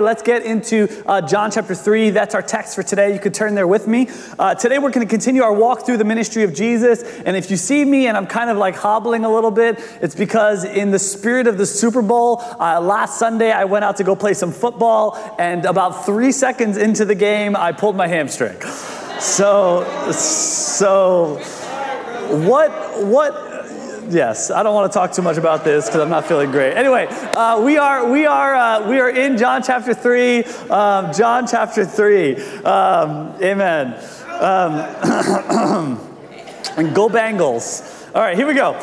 Let's get into uh, John chapter 3. That's our text for today. You could turn there with me. Uh, today, we're going to continue our walk through the ministry of Jesus. And if you see me and I'm kind of like hobbling a little bit, it's because, in the spirit of the Super Bowl, uh, last Sunday I went out to go play some football. And about three seconds into the game, I pulled my hamstring. So, so what, what, yes, I don't want to talk too much about this because I'm not feeling great. Anyway, uh, we are we are uh, we are in John chapter three. Um, John chapter three. Um, amen. Um, and go Bengals. All right, here we go.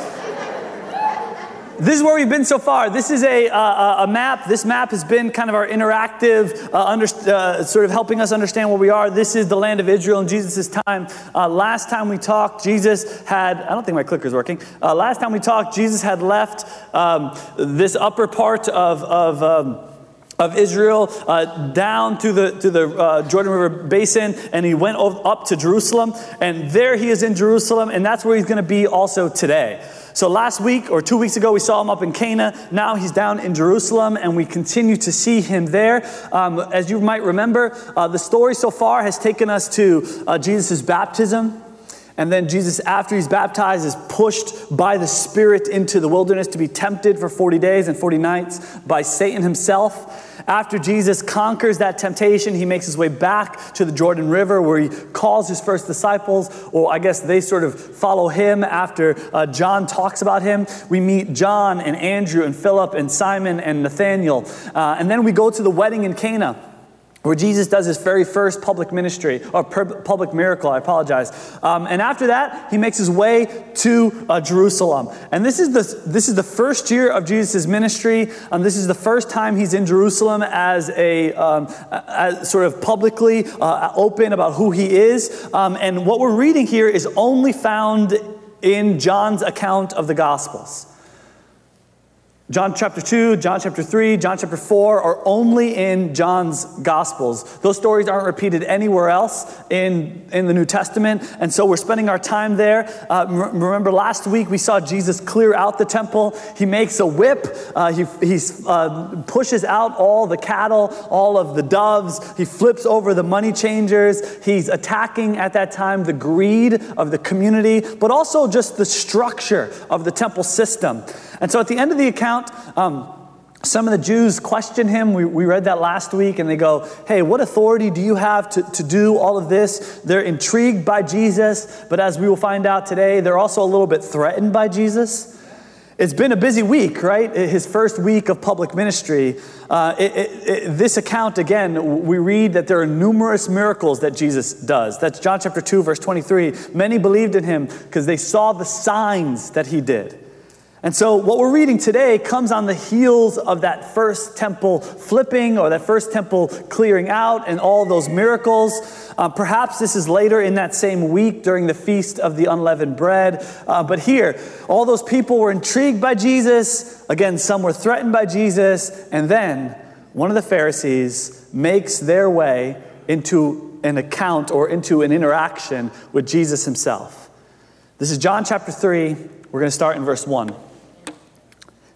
This is where we've been so far. This is a, uh, a map. This map has been kind of our interactive, uh, under, uh, sort of helping us understand where we are. This is the land of Israel in Jesus' time. Uh, last time we talked, Jesus had, I don't think my clicker's working. Uh, last time we talked, Jesus had left um, this upper part of, of um, of Israel uh, down to the, to the uh, Jordan River basin, and he went up to Jerusalem. And there he is in Jerusalem, and that's where he's going to be also today. So last week or two weeks ago, we saw him up in Cana. Now he's down in Jerusalem, and we continue to see him there. Um, as you might remember, uh, the story so far has taken us to uh, Jesus' baptism. And then Jesus, after he's baptized, is pushed by the Spirit into the wilderness to be tempted for 40 days and 40 nights by Satan himself. After Jesus conquers that temptation, he makes his way back to the Jordan River where he calls his first disciples, or I guess they sort of follow him after uh, John talks about him. We meet John and Andrew and Philip and Simon and Nathaniel. Uh, and then we go to the wedding in Cana where Jesus does his very first public ministry, or public miracle, I apologize. Um, and after that, he makes his way to uh, Jerusalem. And this is, the, this is the first year of Jesus' ministry. Um, this is the first time he's in Jerusalem as a um, as sort of publicly uh, open about who he is. Um, and what we're reading here is only found in John's account of the Gospels. John chapter 2, John chapter 3, John chapter 4 are only in John's Gospels. Those stories aren't repeated anywhere else in, in the New Testament, and so we're spending our time there. Uh, remember last week we saw Jesus clear out the temple. He makes a whip, uh, he he's, uh, pushes out all the cattle, all of the doves, he flips over the money changers. He's attacking at that time the greed of the community, but also just the structure of the temple system. And so at the end of the account, um, some of the Jews question him. We, we read that last week, and they go, Hey, what authority do you have to, to do all of this? They're intrigued by Jesus, but as we will find out today, they're also a little bit threatened by Jesus. It's been a busy week, right? His first week of public ministry. Uh, it, it, it, this account, again, we read that there are numerous miracles that Jesus does. That's John chapter 2, verse 23. Many believed in him because they saw the signs that he did. And so, what we're reading today comes on the heels of that first temple flipping or that first temple clearing out and all those miracles. Uh, perhaps this is later in that same week during the feast of the unleavened bread. Uh, but here, all those people were intrigued by Jesus. Again, some were threatened by Jesus. And then one of the Pharisees makes their way into an account or into an interaction with Jesus himself. This is John chapter 3. We're going to start in verse 1.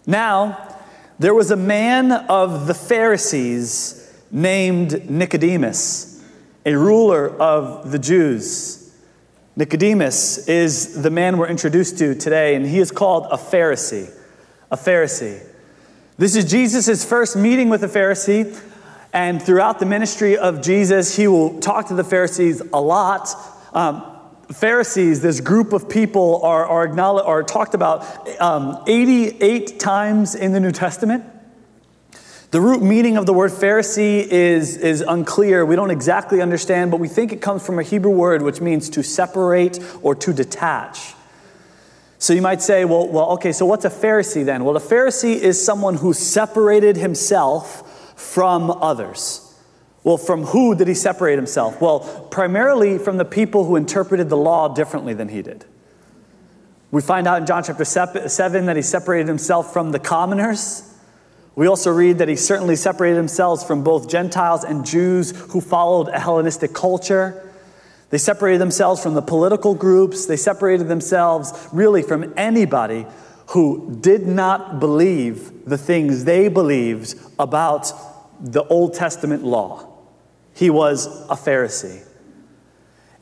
Now, there was a man of the Pharisees named Nicodemus, a ruler of the Jews. Nicodemus is the man we're introduced to today, and he is called a Pharisee. A Pharisee. This is Jesus' first meeting with a Pharisee, and throughout the ministry of Jesus, he will talk to the Pharisees a lot. Um, Pharisees, this group of people, are, are, are talked about um, 88 times in the New Testament. The root meaning of the word Pharisee is, is unclear. We don't exactly understand, but we think it comes from a Hebrew word which means to separate or to detach. So you might say, well, well, okay, so what's a Pharisee then? Well, a Pharisee is someone who separated himself from others. Well, from who did he separate himself? Well, primarily from the people who interpreted the law differently than he did. We find out in John chapter 7 that he separated himself from the commoners. We also read that he certainly separated himself from both Gentiles and Jews who followed a Hellenistic culture. They separated themselves from the political groups. They separated themselves really from anybody who did not believe the things they believed about the Old Testament law. He was a Pharisee.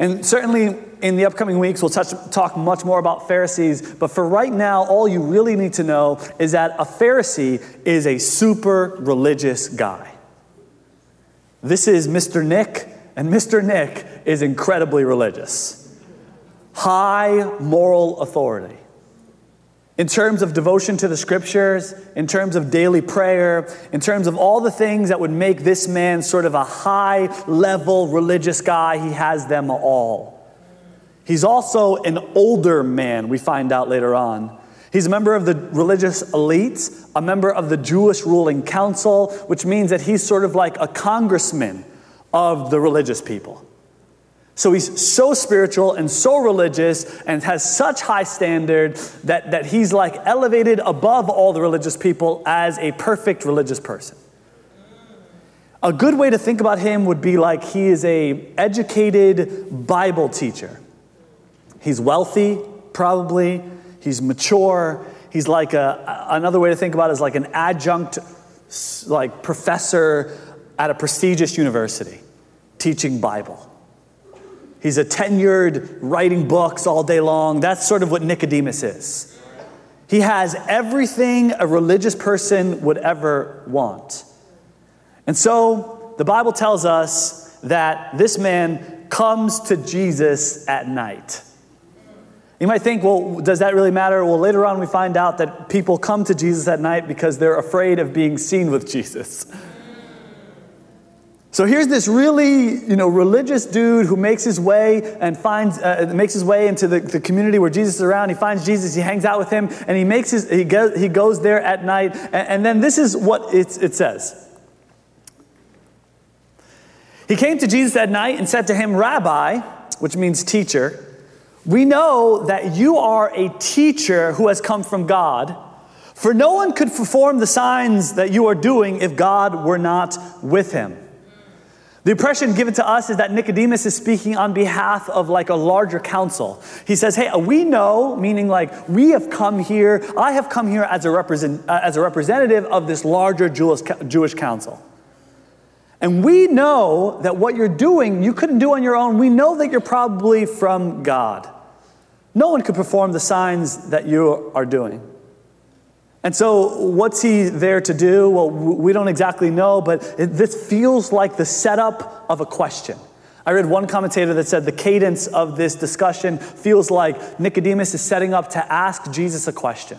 And certainly in the upcoming weeks, we'll touch, talk much more about Pharisees. But for right now, all you really need to know is that a Pharisee is a super religious guy. This is Mr. Nick, and Mr. Nick is incredibly religious. High moral authority. In terms of devotion to the scriptures, in terms of daily prayer, in terms of all the things that would make this man sort of a high level religious guy, he has them all. He's also an older man, we find out later on. He's a member of the religious elite, a member of the Jewish ruling council, which means that he's sort of like a congressman of the religious people. So he's so spiritual and so religious and has such high standard that, that he's like elevated above all the religious people as a perfect religious person. A good way to think about him would be like he is a educated Bible teacher. He's wealthy, probably. He's mature. He's like a, another way to think about it is like an adjunct like professor at a prestigious university teaching Bible. He's a tenured writing books all day long. That's sort of what Nicodemus is. He has everything a religious person would ever want. And so the Bible tells us that this man comes to Jesus at night. You might think, well, does that really matter? Well, later on we find out that people come to Jesus at night because they're afraid of being seen with Jesus. So here's this really, you know, religious dude who makes his way and finds, uh, makes his way into the, the community where Jesus is around. He finds Jesus, he hangs out with him, and he makes his, he goes, he goes there at night. And, and then this is what it, it says. He came to Jesus at night and said to him, Rabbi, which means teacher, we know that you are a teacher who has come from God. For no one could perform the signs that you are doing if God were not with him. The impression given to us is that Nicodemus is speaking on behalf of like a larger council. He says, Hey, we know, meaning like we have come here, I have come here as a, represent, uh, as a representative of this larger Jewish, Jewish council. And we know that what you're doing, you couldn't do on your own. We know that you're probably from God. No one could perform the signs that you are doing. And so, what's he there to do? Well, we don't exactly know, but it, this feels like the setup of a question. I read one commentator that said the cadence of this discussion feels like Nicodemus is setting up to ask Jesus a question.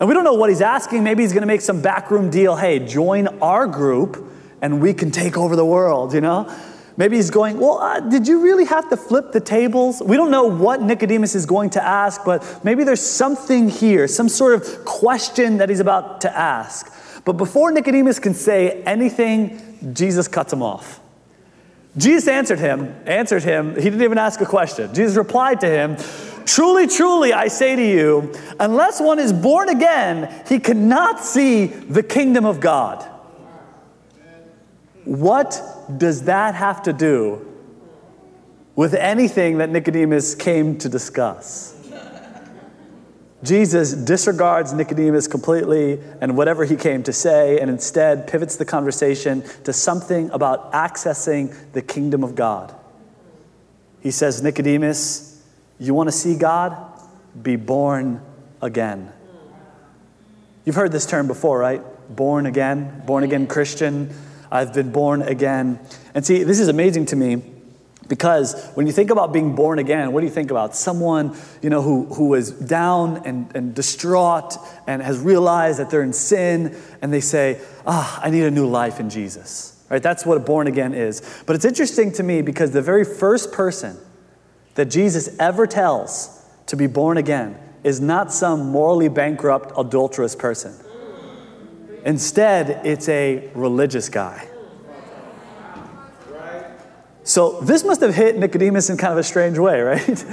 And we don't know what he's asking. Maybe he's going to make some backroom deal. Hey, join our group and we can take over the world, you know? Maybe he's going, Well, uh, did you really have to flip the tables? We don't know what Nicodemus is going to ask, but maybe there's something here, some sort of question that he's about to ask. But before Nicodemus can say anything, Jesus cuts him off. Jesus answered him, answered him. He didn't even ask a question. Jesus replied to him, Truly, truly, I say to you, unless one is born again, he cannot see the kingdom of God. What does that have to do with anything that Nicodemus came to discuss? Jesus disregards Nicodemus completely and whatever he came to say, and instead pivots the conversation to something about accessing the kingdom of God. He says, Nicodemus, you want to see God? Be born again. You've heard this term before, right? Born again, born again Christian. I've been born again. And see, this is amazing to me because when you think about being born again, what do you think about? Someone, you know, who, who is down and, and distraught and has realized that they're in sin and they say, ah, I need a new life in Jesus. Right? That's what a born again is. But it's interesting to me because the very first person that Jesus ever tells to be born again is not some morally bankrupt, adulterous person. Instead, it's a religious guy. So this must have hit Nicodemus in kind of a strange way, right?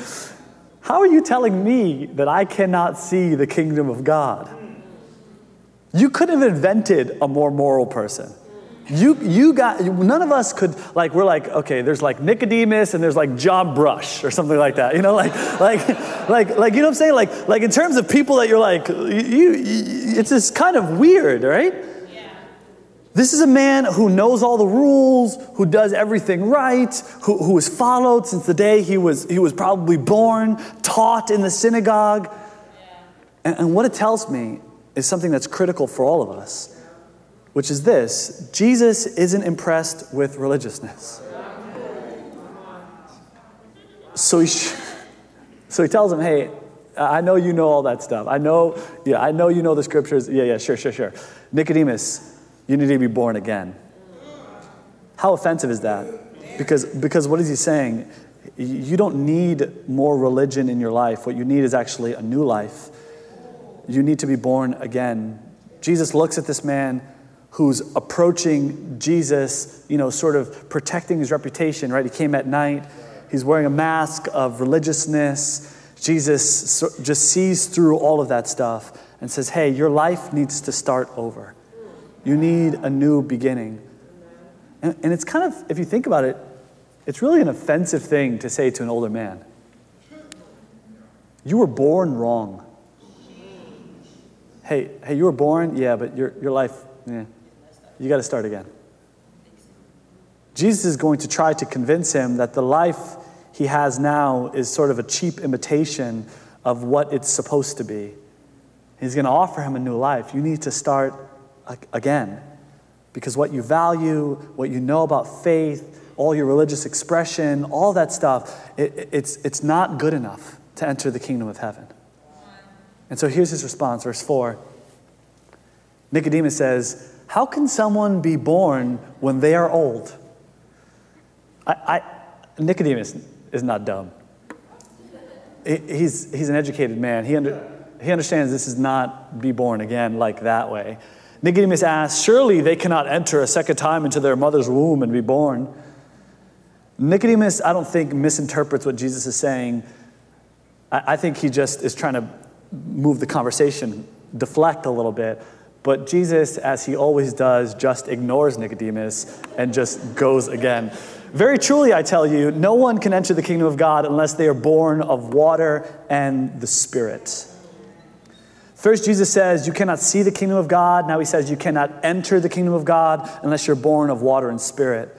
How are you telling me that I cannot see the kingdom of God? You could have invented a more moral person. You, you got, none of us could, like, we're like, okay, there's like Nicodemus and there's like John Brush or something like that. You know, like, like, like, like, you know what I'm saying? Like, like in terms of people that you're like, you, you it's just kind of weird, right? Yeah. This is a man who knows all the rules, who does everything right, who, who has followed since the day he was, he was probably born, taught in the synagogue. And, and what it tells me is something that's critical for all of us, which is this Jesus isn't impressed with religiousness. So he, sh- so he tells him, hey, I know you know all that stuff. I know, yeah, I know you know the scriptures. Yeah, yeah, sure, sure, sure. Nicodemus, you need to be born again. How offensive is that? Because, because what is he saying? You don't need more religion in your life. What you need is actually a new life. You need to be born again. Jesus looks at this man who's approaching Jesus, you know, sort of protecting his reputation, right? He came at night. He's wearing a mask of religiousness. Jesus just sees through all of that stuff and says, Hey, your life needs to start over. You need a new beginning. And, and it's kind of, if you think about it, it's really an offensive thing to say to an older man. You were born wrong. Hey, hey, you were born, yeah, but your, your life, yeah, you got to start again. Jesus is going to try to convince him that the life he has now is sort of a cheap imitation of what it's supposed to be. He's going to offer him a new life. You need to start again because what you value, what you know about faith, all your religious expression, all that stuff, it, it's, it's not good enough to enter the kingdom of heaven. And so here's his response, verse 4. Nicodemus says, How can someone be born when they are old? I, I, Nicodemus, is not dumb. He's, he's an educated man. He, under, he understands this is not be born again like that way. Nicodemus asks, Surely they cannot enter a second time into their mother's womb and be born. Nicodemus, I don't think, misinterprets what Jesus is saying. I, I think he just is trying to move the conversation, deflect a little bit. But Jesus, as he always does, just ignores Nicodemus and just goes again. Very truly, I tell you, no one can enter the kingdom of God unless they are born of water and the Spirit. First, Jesus says, You cannot see the kingdom of God. Now he says, You cannot enter the kingdom of God unless you're born of water and spirit.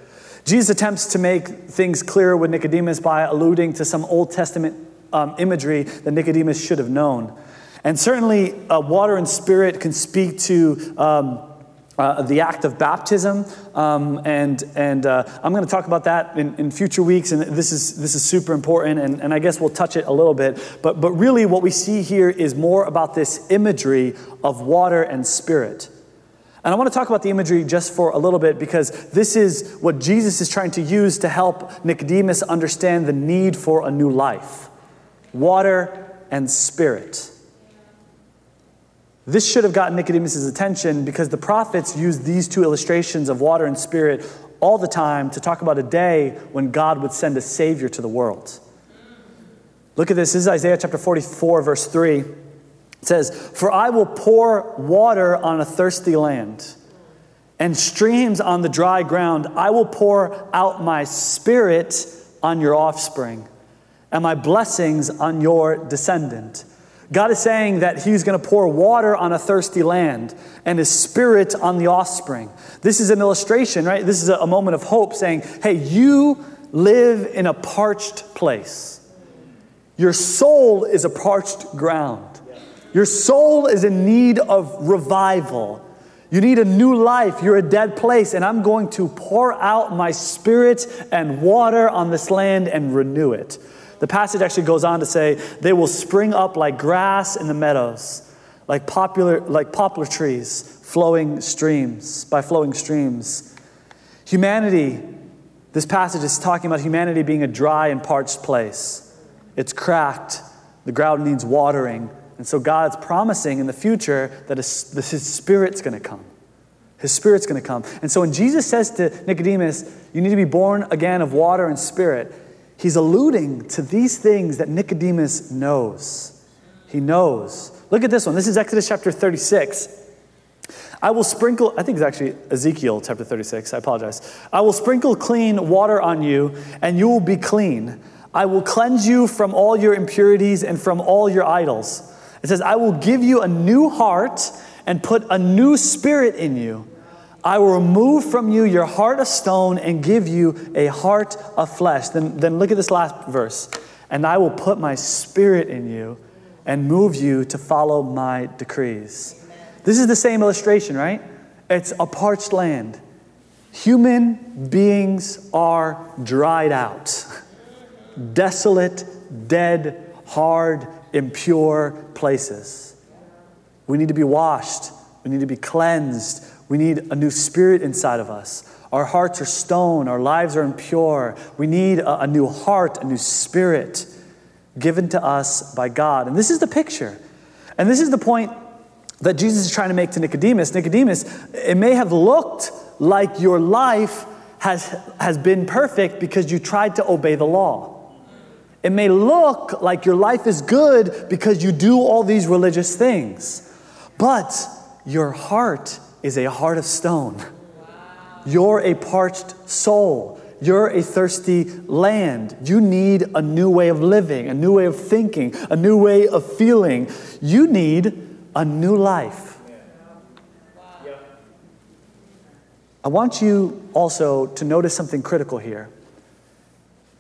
Jesus attempts to make things clearer with Nicodemus by alluding to some Old Testament um, imagery that Nicodemus should have known. And certainly, uh, water and spirit can speak to. Um, uh, the act of baptism. Um, and and uh, I'm going to talk about that in, in, future weeks. And this is, this is super important. And, and I guess we'll touch it a little bit. But, but really, what we see here is more about this imagery of water and spirit. And I want to talk about the imagery just for a little bit because this is what Jesus is trying to use to help Nicodemus understand the need for a new life water and spirit. This should have gotten Nicodemus' attention because the prophets used these two illustrations of water and spirit all the time to talk about a day when God would send a Savior to the world. Look at this. This is Isaiah chapter 44, verse 3. It says, For I will pour water on a thirsty land and streams on the dry ground. I will pour out my spirit on your offspring and my blessings on your descendant. God is saying that He's going to pour water on a thirsty land and His Spirit on the offspring. This is an illustration, right? This is a moment of hope saying, hey, you live in a parched place. Your soul is a parched ground. Your soul is in need of revival. You need a new life. You're a dead place, and I'm going to pour out my spirit and water on this land and renew it. The passage actually goes on to say, they will spring up like grass in the meadows, like popular, like poplar trees, flowing streams, by flowing streams. Humanity, this passage is talking about humanity being a dry and parched place. It's cracked, the ground needs watering. And so God's promising in the future that his, his spirit's going to come. His spirit's going to come. And so when Jesus says to Nicodemus, you need to be born again of water and spirit, he's alluding to these things that Nicodemus knows. He knows. Look at this one. This is Exodus chapter 36. I will sprinkle, I think it's actually Ezekiel chapter 36. I apologize. I will sprinkle clean water on you, and you will be clean. I will cleanse you from all your impurities and from all your idols. It says, I will give you a new heart and put a new spirit in you. I will remove from you your heart of stone and give you a heart of flesh. Then, then look at this last verse. And I will put my spirit in you and move you to follow my decrees. This is the same illustration, right? It's a parched land. Human beings are dried out, desolate, dead, hard, impure places. We need to be washed, we need to be cleansed, we need a new spirit inside of us. Our hearts are stone, our lives are impure. We need a, a new heart, a new spirit given to us by God. And this is the picture. And this is the point that Jesus is trying to make to Nicodemus. Nicodemus, it may have looked like your life has, has been perfect because you tried to obey the law. It may look like your life is good because you do all these religious things. But your heart is a heart of stone. You're a parched soul. You're a thirsty land. You need a new way of living, a new way of thinking, a new way of feeling. You need a new life. I want you also to notice something critical here.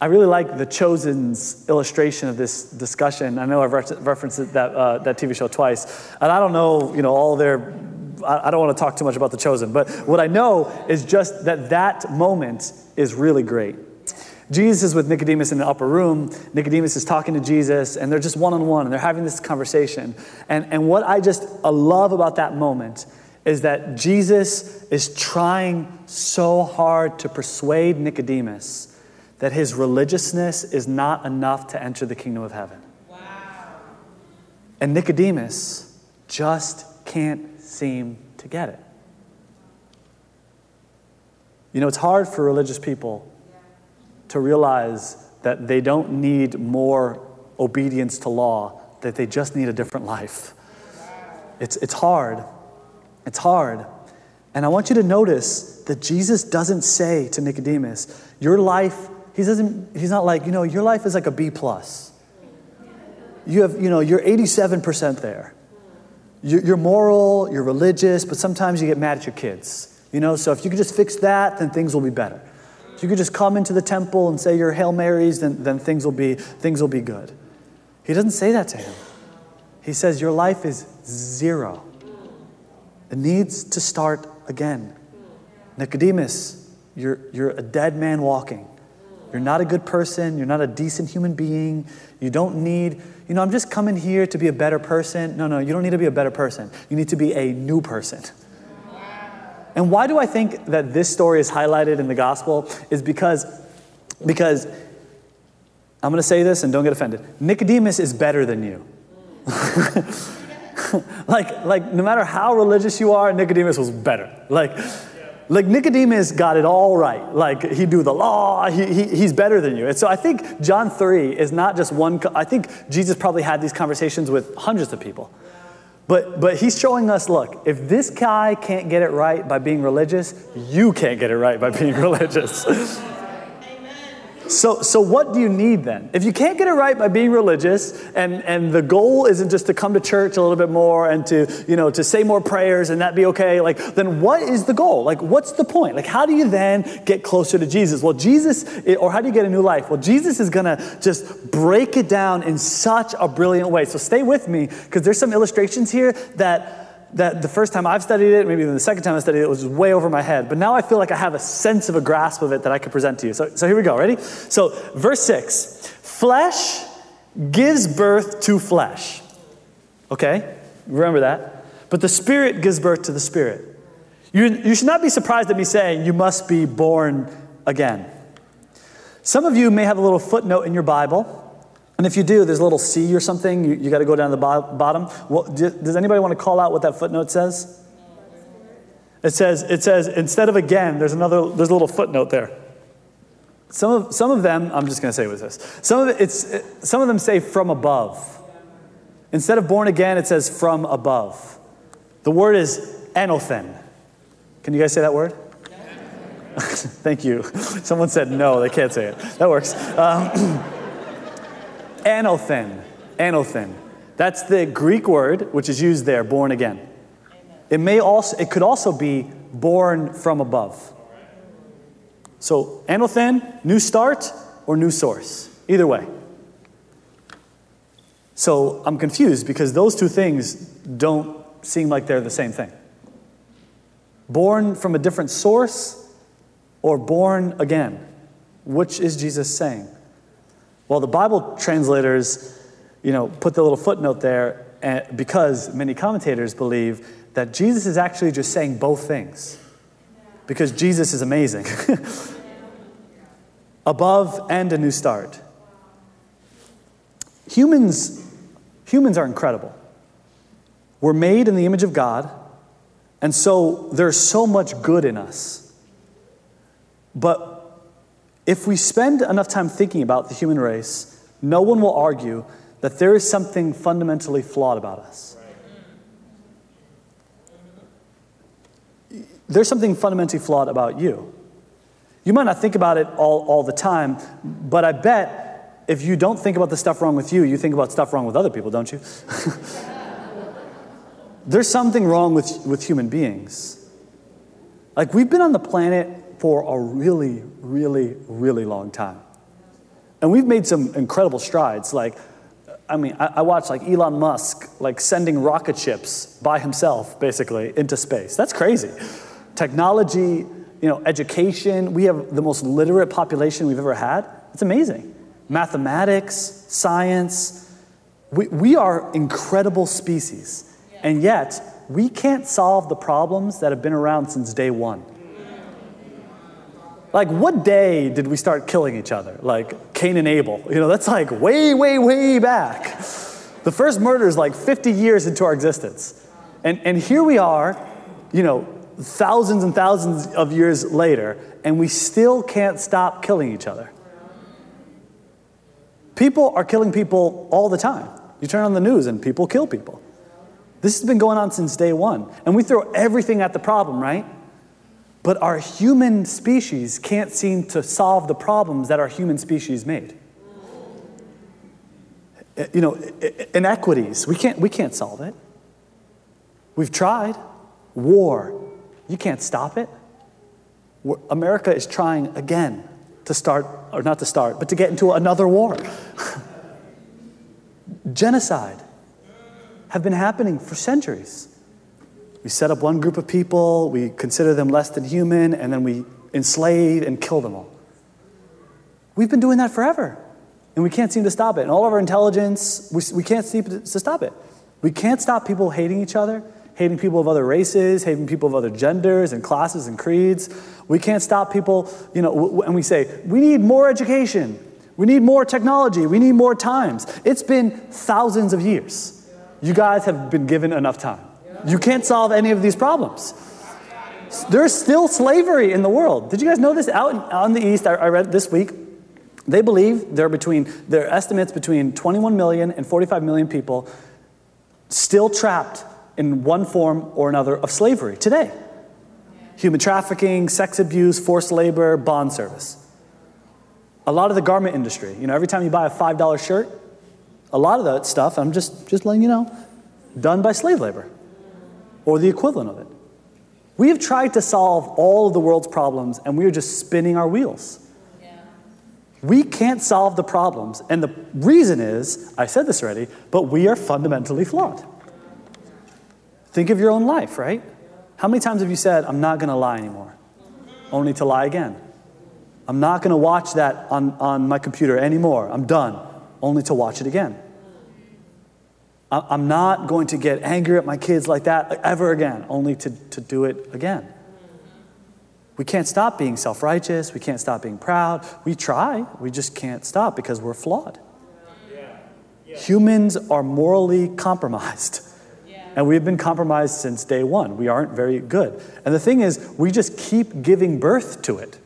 I really like the Chosen's illustration of this discussion. I know I've referenced that, uh, that TV show twice, and I don't know, you know, all their I don't want to talk too much about The Chosen, but what I know is just that that moment is really great. Jesus is with Nicodemus in the upper room. Nicodemus is talking to Jesus, and they're just one on one, and they're having this conversation. And, and what I just love about that moment is that Jesus is trying so hard to persuade Nicodemus that his religiousness is not enough to enter the kingdom of heaven. Wow. And Nicodemus just can't seem to get it. You know, it's hard for religious people to realize that they don't need more obedience to law, that they just need a different life. It's, it's hard. It's hard. And I want you to notice that Jesus doesn't say to Nicodemus, Your life, he doesn't, he's not like, you know, your life is like a B plus. You have, you know, you're 87% there. You're moral, you're religious, but sometimes you get mad at your kids. You know, so if you could just fix that, then things will be better. If you could just come into the temple and say your Hail Marys, then, then things, will be, things will be good. He doesn't say that to him. He says, Your life is zero. It needs to start again. Nicodemus, you're, you're a dead man walking. You're not a good person. You're not a decent human being. You don't need, you know, I'm just coming here to be a better person. No, no, you don't need to be a better person. You need to be a new person. And why do I think that this story is highlighted in the gospel? Is because, because I'm going to say this and don't get offended. Nicodemus is better than you. like, like, no matter how religious you are, Nicodemus was better. Like, like Nicodemus got it all right. Like he do the law, he, he, he's better than you. And so I think John 3 is not just one, I think Jesus probably had these conversations with hundreds of people. But, but he's showing us look, if this guy can't get it right by being religious, you can't get it right by being religious. So, so what do you need then? If you can't get it right by being religious, and, and the goal isn't just to come to church a little bit more and to, you know, to say more prayers and that be okay, like, then what is the goal? Like, what's the point? Like, how do you then get closer to Jesus? Well, Jesus, or how do you get a new life? Well, Jesus is gonna just break it down in such a brilliant way. So stay with me, because there's some illustrations here that that the first time I've studied it, maybe even the second time I studied it, was way over my head. But now I feel like I have a sense of a grasp of it that I could present to you. So, so here we go. Ready? So, verse 6 Flesh gives birth to flesh. Okay? Remember that. But the Spirit gives birth to the Spirit. You, you should not be surprised at me saying you must be born again. Some of you may have a little footnote in your Bible and if you do, there's a little C or something, you, you got to go down to the bo- bottom. does anybody want to call out what that footnote says? It says, it says instead of again, there's another, there's a little footnote there. Some of, some of them, I'm just going to say with this. Some of, it, it's, some of them say from above. Instead of born again, it says from above. The word is anothen. Can you guys say that word? Thank you. Someone said no, they can't say it. That works. Um, Anothen. Anothen. That's the Greek word which is used there, born again. It may also it could also be born from above. So, anothen, new start, or new source. Either way. So, I'm confused because those two things don't seem like they're the same thing. Born from a different source or born again? Which is Jesus saying? Well, the Bible translators, you know, put the little footnote there eh, because many commentators believe that Jesus is actually just saying both things. Because Jesus is amazing. Above and a new start. Humans, humans are incredible. We're made in the image of God, and so there's so much good in us. But if we spend enough time thinking about the human race, no one will argue that there is something fundamentally flawed about us. There's something fundamentally flawed about you. You might not think about it all, all the time, but I bet if you don't think about the stuff wrong with you, you think about stuff wrong with other people, don't you? There's something wrong with, with human beings. Like, we've been on the planet for a really, really, really long time. And we've made some incredible strides. Like, I mean, I, I watch like Elon Musk, like sending rocket ships by himself, basically, into space. That's crazy. Technology, you know, education, we have the most literate population we've ever had. It's amazing. Mathematics, science, we, we are incredible species. And yet, we can't solve the problems that have been around since day one. Like, what day did we start killing each other? Like Cain and Abel. You know, that's like way, way, way back. The first murder is like 50 years into our existence. And, and here we are, you know, thousands and thousands of years later, and we still can't stop killing each other. People are killing people all the time. You turn on the news and people kill people. This has been going on since day one. And we throw everything at the problem, right? But our human species can't seem to solve the problems that our human species made. Eh, you know, inequities, we can't, we can't solve it. We've tried. War, you can't stop it. America is trying again to start, or not to start, but to get into another war. Genocide have been happening for centuries. We set up one group of people, we consider them less than human, and then we enslave and kill them all. We've been doing that forever, and we can't seem to stop it. And all of our intelligence, we, we can't seem to stop it. We can't stop people hating each other, hating people of other races, hating people of other genders and classes and creeds. We can't stop people, you know, and we say, we need more education, we need more technology, we need more times. It's been thousands of years. You guys have been given enough time. You can't solve any of these problems. There's still slavery in the world. Did you guys know this? Out on the East, I, read this week, they believe there are between, there are estimates between 21 million and 45 million people still trapped in one form or another of slavery today. Human trafficking, sex abuse, forced labor, bond service. A lot of the garment industry, you know, every time you buy a $5 shirt, a lot of that stuff, I'm just, just letting you know, done by slave labor or the equivalent of it. We have tried to solve all of the world's problems and we are just spinning our wheels. Yeah. We can't solve the problems. And the reason is, I said this already, but we are fundamentally flawed. Think of your own life, right? How many times have you said, I'm not going to lie anymore? Only to lie again. I'm not going to watch that on, on my computer anymore. I'm done only to watch it again. I'm not going to get angry at my kids like that ever again, only to, to do it again. We can't stop being self righteous. We can't stop being proud. We try, we just can't stop because we're flawed. Yeah. Yeah. Humans are morally compromised. And we've been compromised since day one. We aren't very good. And the thing is, we just keep giving birth to it.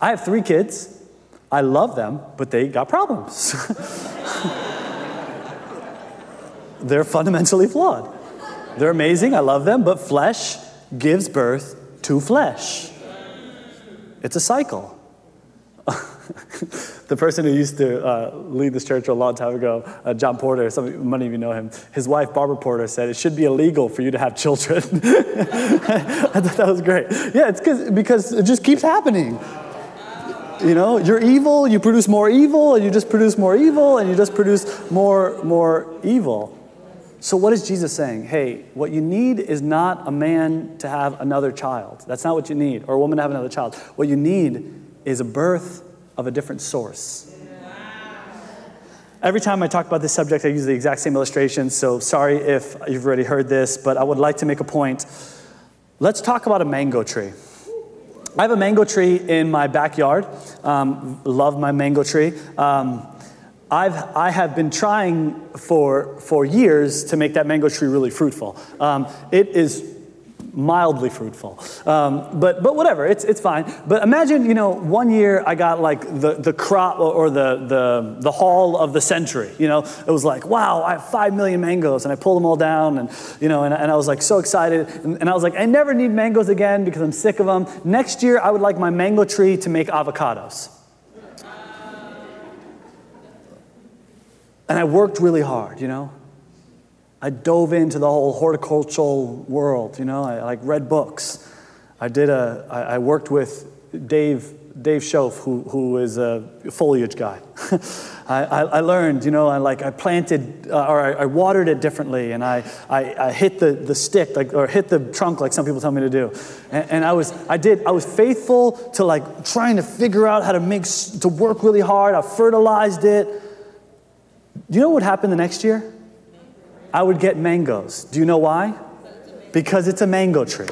I have three kids. I love them, but they got problems. They're fundamentally flawed. They're amazing, I love them, but flesh gives birth to flesh. It's a cycle. the person who used to uh, lead this church a long time ago, uh, John Porter, some many of you know him, his wife, Barbara Porter, said it should be illegal for you to have children. I thought that was great. Yeah, it's because it just keeps happening. You know, you're evil, you produce more evil, and you just produce more evil, and you just produce more, more evil. So, what is Jesus saying? Hey, what you need is not a man to have another child. That's not what you need, or a woman to have another child. What you need is a birth of a different source. Every time I talk about this subject, I use the exact same illustration, so sorry if you've already heard this, but I would like to make a point. Let's talk about a mango tree. I have a mango tree in my backyard. Um, love my mango tree. Um, I've, I have been trying for, for years to make that mango tree really fruitful. Um, it is mildly fruitful. Um, but, but whatever, it's, it's fine. But imagine, you know, one year I got like the, the crop or the, the, the haul of the century. You know, it was like, wow, I have five million mangoes. And I pulled them all down and, you know, and, and I was like so excited. And, and I was like, I never need mangoes again because I'm sick of them. Next year, I would like my mango tree to make avocados. And I worked really hard, you know. I dove into the whole horticultural world, you know, I like read books. I did a, I, I worked with Dave, Dave Schoaf, who, who is a foliage guy. I, I, I, learned, you know, I like, I planted, uh, or I, I, watered it differently, and I, I, I, hit the, the stick, like, or hit the trunk like some people tell me to do. And, and I was, I did, I was faithful to like trying to figure out how to make, to work really hard. I fertilized it. Do you know what happened the next year? I would get mangoes. Do you know why? Because it's a mango tree.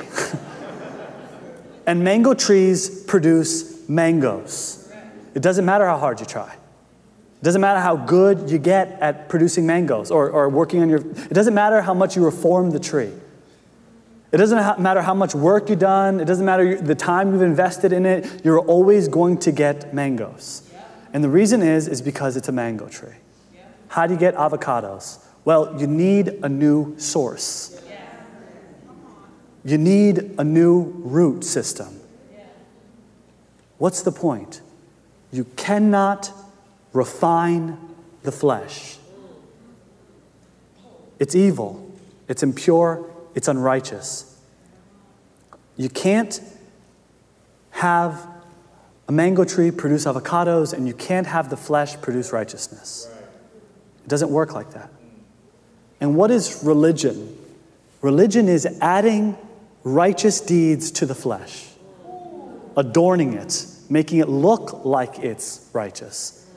and mango trees produce mangoes. It doesn't matter how hard you try. It doesn't matter how good you get at producing mangoes or, or working on your, it doesn't matter how much you reform the tree. It doesn't matter how much work you've done, it doesn't matter the time you've invested in it, you're always going to get mangoes. And the reason is, is because it's a mango tree. How do you get avocados? Well, you need a new source. You need a new root system. What's the point? You cannot refine the flesh. It's evil, it's impure, it's unrighteous. You can't have a mango tree produce avocados, and you can't have the flesh produce righteousness. It doesn't work like that. And what is religion? Religion is adding righteous deeds to the flesh, adorning it, making it look like it's righteous.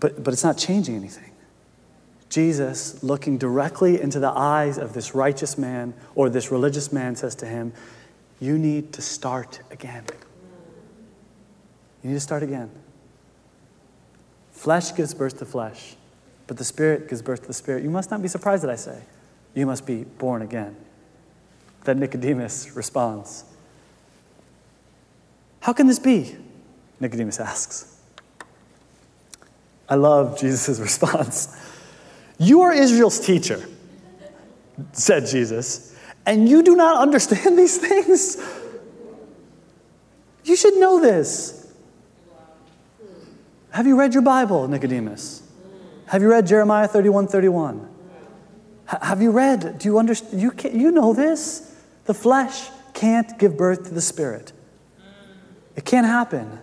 But, but it's not changing anything. Jesus, looking directly into the eyes of this righteous man or this religious man, says to him, You need to start again. You need to start again. Flesh gives birth to flesh but the Spirit gives birth to the Spirit. You must not be surprised that I say, You must be born again. Then Nicodemus responds, How can this be? Nicodemus asks. I love Jesus' response. You are Israel's teacher, said Jesus, and you do not understand these things? You should know this. Have you read your Bible, Nicodemus? Have you read Jeremiah 31 31? H- have you read? Do you understand? You, you know this. The flesh can't give birth to the spirit, it can't happen.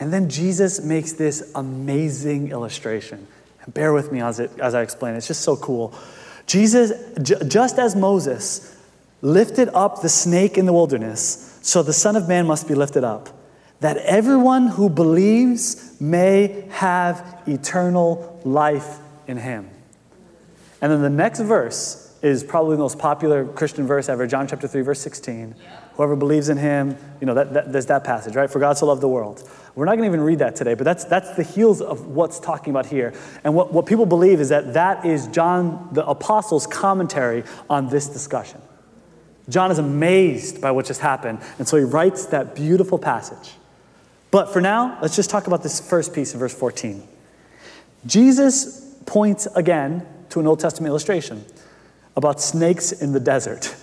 And then Jesus makes this amazing illustration. And bear with me as, it, as I explain. It's just so cool. Jesus, j- just as Moses lifted up the snake in the wilderness, so the Son of Man must be lifted up that everyone who believes may have eternal life in him. And then the next verse is probably the most popular Christian verse ever, John chapter 3, verse 16. Whoever believes in him, you know, that, that, there's that passage, right? For God so loved the world. We're not going to even read that today, but that's, that's the heels of what's talking about here. And what, what people believe is that that is John, the apostle's commentary on this discussion. John is amazed by what just happened, and so he writes that beautiful passage. But for now, let's just talk about this first piece of verse 14. Jesus points again to an Old Testament illustration about snakes in the desert.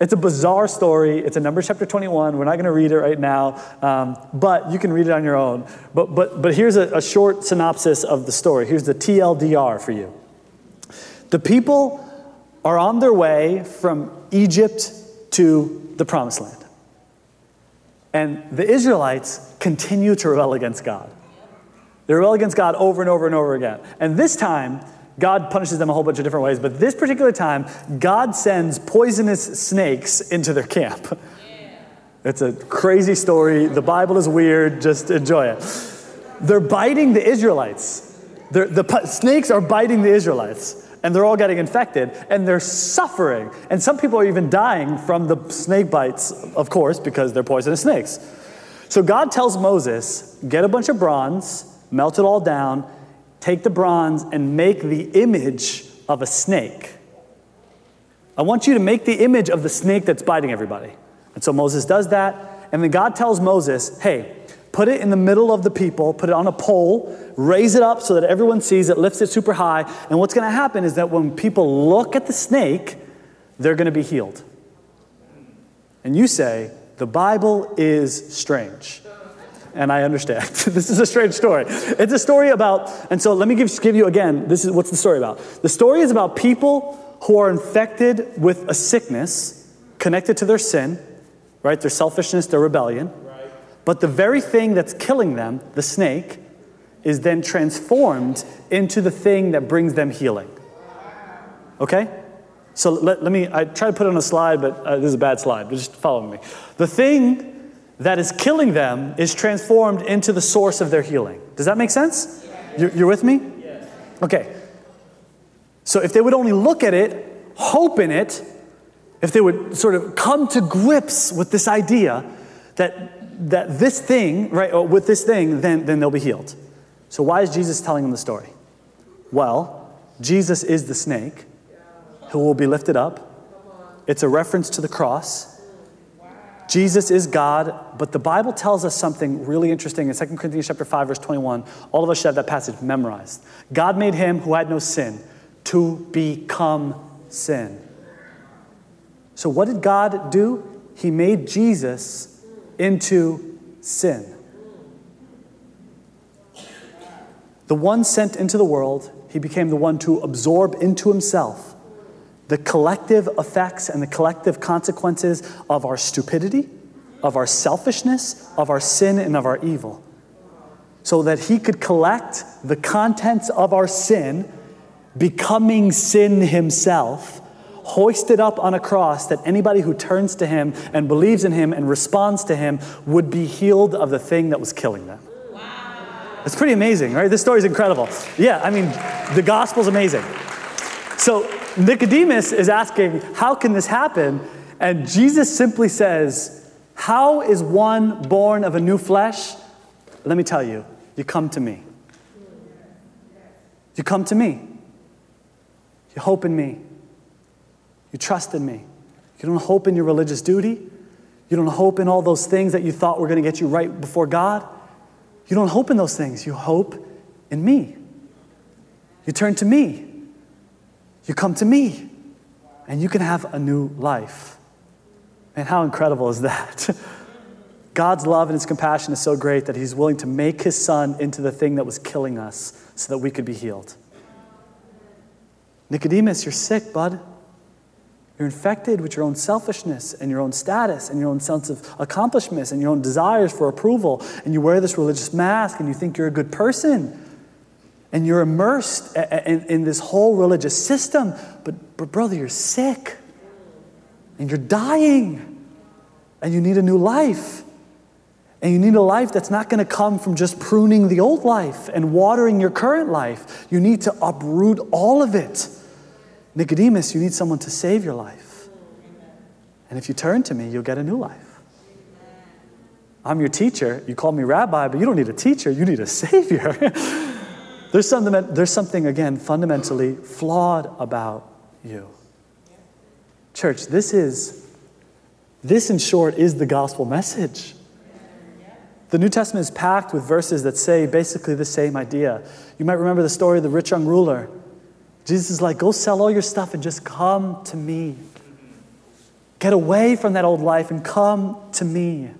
It's a bizarre story. It's in Numbers chapter 21. We're not going to read it right now, um, but you can read it on your own. But, but, but here's a, a short synopsis of the story. Here's the TLDR for you. The people are on their way from Egypt to the promised land. And the Israelites continue to rebel against God. They rebel against God over and over and over again. And this time, God punishes them a whole bunch of different ways, but this particular time, God sends poisonous snakes into their camp. It's a crazy story. The Bible is weird. Just enjoy it. They're biting the Israelites. They're, the snakes are biting the Israelites, and they're all getting infected, and they're suffering. And some people are even dying from the snake bites, of course, because they're poisonous snakes. So God tells Moses, get a bunch of bronze, melt it all down, take the bronze and make the image of a snake. I want you to make the image of the snake that's biting everybody. And so Moses does that. And then God tells Moses, hey, put it in the middle of the people, put it on a pole, raise it up so that everyone sees it, lifts it super high. And what's going to happen is that when people look at the snake, they're going to be healed. And you say, the Bible is strange and I understand. this is a strange story. It's a story about, and so let me give, give you again, this is what's the story about. The story is about people who are infected with a sickness connected to their sin, right? Their selfishness, their rebellion. But the very thing that's killing them, the snake, is then transformed into the thing that brings them healing. Okay? So let, let me, I try to put it on a slide, but uh, this is a bad slide, but just follow me. The thing that is killing them is transformed into the source of their healing. Does that make sense? You're, you're with me? Okay. So if they would only look at it, hope in it, if they would sort of come to grips with this idea that, that this thing, right, with this thing, then, then they'll be healed. So why is Jesus telling them the story? Well, Jesus is the snake who will be lifted up. It's a reference to the cross. Jesus is God, but the Bible tells us something really interesting in 2 Corinthians chapter 5 verse 21. All of us should have that passage memorized. God made him who had no sin to become sin. So what did God do? He made Jesus into sin. The one sent into the world, he became the one to absorb into himself the collective effects and the collective consequences of our stupidity, of our selfishness, of our sin, and of our evil. So that he could collect the contents of our sin, becoming sin himself, hoisted up on a cross that anybody who turns to him and believes in him and responds to him would be healed of the thing that was killing them. Wow. It's pretty amazing, right? This story is incredible. Yeah, I mean, the gospel's amazing. So Nicodemus is asking, How can this happen? And Jesus simply says, How is one born of a new flesh? Let me tell you, you come to me. You come to me. You hope in me. You trust in me. You don't hope in your religious duty. You don't hope in all those things that you thought were going to get you right before God. You don't hope in those things. You hope in me. You turn to me. You come to me and you can have a new life. And how incredible is that? God's love and his compassion is so great that he's willing to make his son into the thing that was killing us so that we could be healed. Nicodemus, you're sick, bud. You're infected with your own selfishness and your own status and your own sense of accomplishments and your own desires for approval. And you wear this religious mask and you think you're a good person and you're immersed in, this whole religious system, but, but brother, you're sick and you're dying and you need a new life. And you need a life that's not going to come from just pruning the old life and watering your current life. You need to uproot all of it. Nicodemus, you need someone to save your life. And if you turn to me, you'll get a new life. I'm your teacher. You call me rabbi, but you don't need a teacher, you need a savior. There's something, there's something, again, fundamentally flawed about you. Church, this is, this in short is the gospel message. The New Testament is packed with verses that say basically the same idea. You might remember the story of the rich young ruler. Jesus is like, go sell all your stuff and just come to me. Get away from that old life and come to me.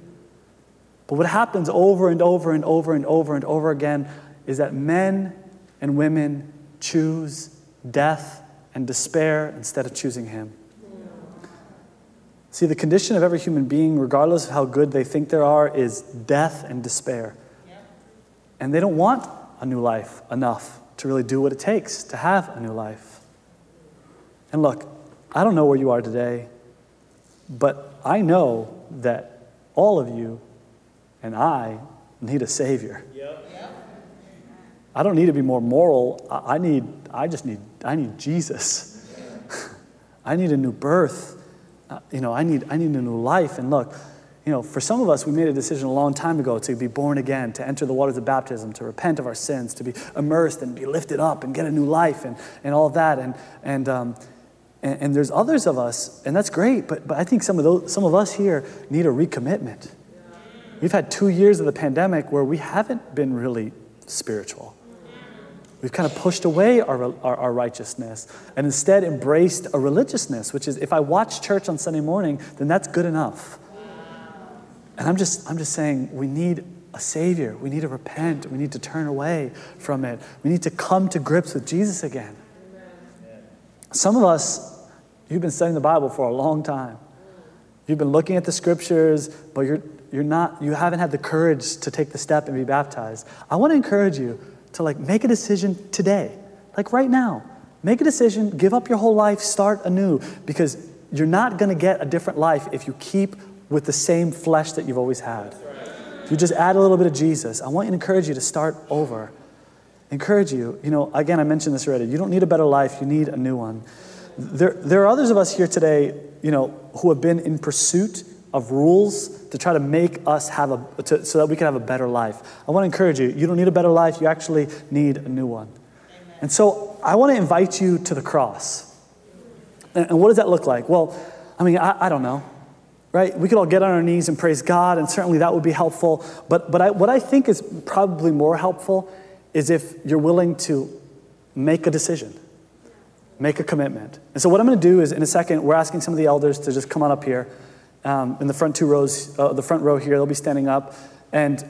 But what happens over and over and over and over and over again is that men and women choose death and despair instead of choosing Him. See, the condition of every human being, regardless of how good they think they are, is death and despair. And they don't want a new life enough to really do what it takes to have a new life. And look, I don't know where you are today, but I know that all of you and I need a Savior. Yep. I don't need to be more moral. I need, I just need, I need Jesus. I need a new birth. Uh, you know, I need, I need a new life. And look, you know, for some of us, we made a decision a long time ago to be born again, to enter the waters of baptism, to repent of our sins, to be immersed and be lifted up and get a new life and, and all that. And, and, um, and, and there's others of us, and that's great, but, but I think some of, those, some of us here need a recommitment. We've had two years of the pandemic where we haven't been really spiritual. We've kind of pushed away our, our, our, righteousness and instead embraced a religiousness, which is if I watch church on Sunday morning, then that's good enough. And I'm just, I'm just saying we need a Savior. We need to repent. We need to turn away from it. We need to come to grips with Jesus again. Some of us, you've been studying the Bible for a long time. You've been looking at the scriptures, but you're, you're not, you haven't had the courage to take the step and be baptized. I want to encourage you to like make a decision today, like right now. Make a decision, give up your whole life, start anew, because you're not going to get a different life if you keep with the same flesh that you've always had. If you just add a little bit of Jesus, I want to encourage you to start over. Encourage you, you know, again, I mentioned this already. You don't need a better life, you need a new one. There, there are others of us here today, you know, who have been in pursuit of rules to try to make us have a, to, so that we can have a better life. I want to encourage you. You don't need a better life. You actually need a new one. Amen. And so I want to invite you to the cross. And, and what does that look like? Well, I mean, I, I, don't know, right? We could all get on our knees and praise God, and certainly that would be helpful. But, but I, what I think is probably more helpful is if you're willing to make a decision, make a commitment. And so what I'm going to do is, in a second, we're asking some of the elders to just come on up here um, in the front two rows, uh, the front row here, they'll be standing up. And,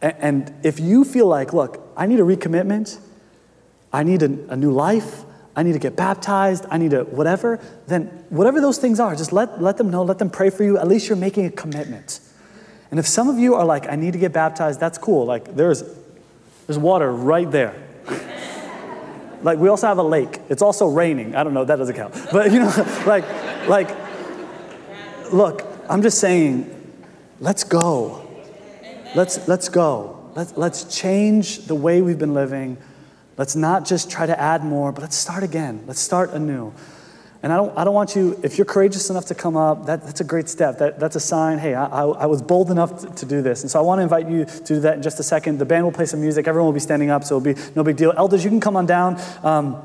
and if you feel like, look, I need a recommitment, I need a, a new life, I need to get baptized, I need to whatever, then whatever those things are, just let, let them know, let them pray for you. At least you're making a commitment. And if some of you are like, I need to get baptized, that's cool. Like there's, there's water right there. like we also have a lake. It's also raining. I don't know, that doesn't count. But you know, like, like look, I'm just saying, let's go. Let's, let's go. Let's, let's change the way we've been living. Let's not just try to add more, but let's start again. Let's start anew. And I don't, I don't want you, if you're courageous enough to come up, that, that's a great step. That, that's a sign, hey, I, I, I was bold enough to, to, do this. And so I want to invite you to do that in just a second. The band will play some music. Everyone will be standing up, so it'll be no big deal. Elders, you can come on down. Um,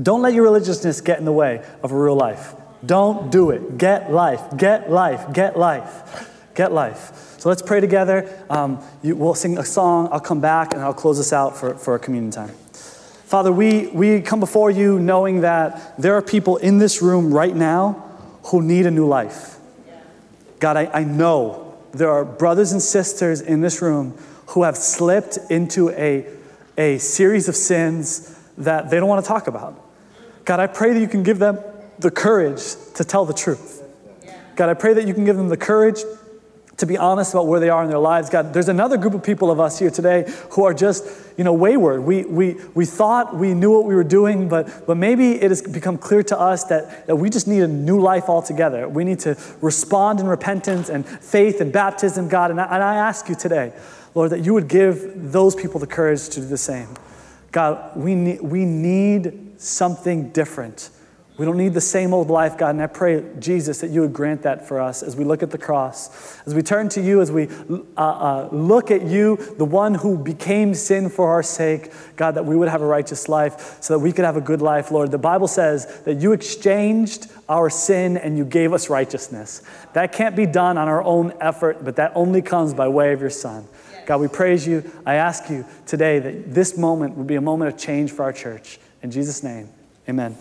don't let your religiousness get in the way of a real life. Don't do it. Get life. Get life. Get life. Get life. So let's pray together. Um, you, we'll sing a song. I'll come back and I'll close us out for, for a communion time. Father, we, we come before you knowing that there are people in this room right now who need a new life. God, I, I know there are brothers and sisters in this room who have slipped into a, a series of sins that they don't want to talk about. God, I pray that you can give them the courage to tell the truth. God, I pray that you can give them the courage to be honest about where they are in their lives. God, there's another group of people of us here today who are just, you know, wayward. We, we, we thought we knew what we were doing, but, but maybe it has become clear to us that, that we just need a new life altogether. We need to respond in repentance and faith and baptism, God. And I, and I ask you today, Lord, that you would give those people the courage to do the same. God, we need, we need something different. We don't need the same old life, God. And I pray, Jesus, that you would grant that for us as we look at the cross, as we turn to you, as we uh, uh, look at you, the one who became sin for our sake, God, that we would have a righteous life so that we could have a good life, Lord. The Bible says that you exchanged our sin and you gave us righteousness. That can't be done on our own effort, but that only comes by way of your Son. God, we praise you. I ask you today that this moment would be a moment of change for our church. In Jesus' name, amen.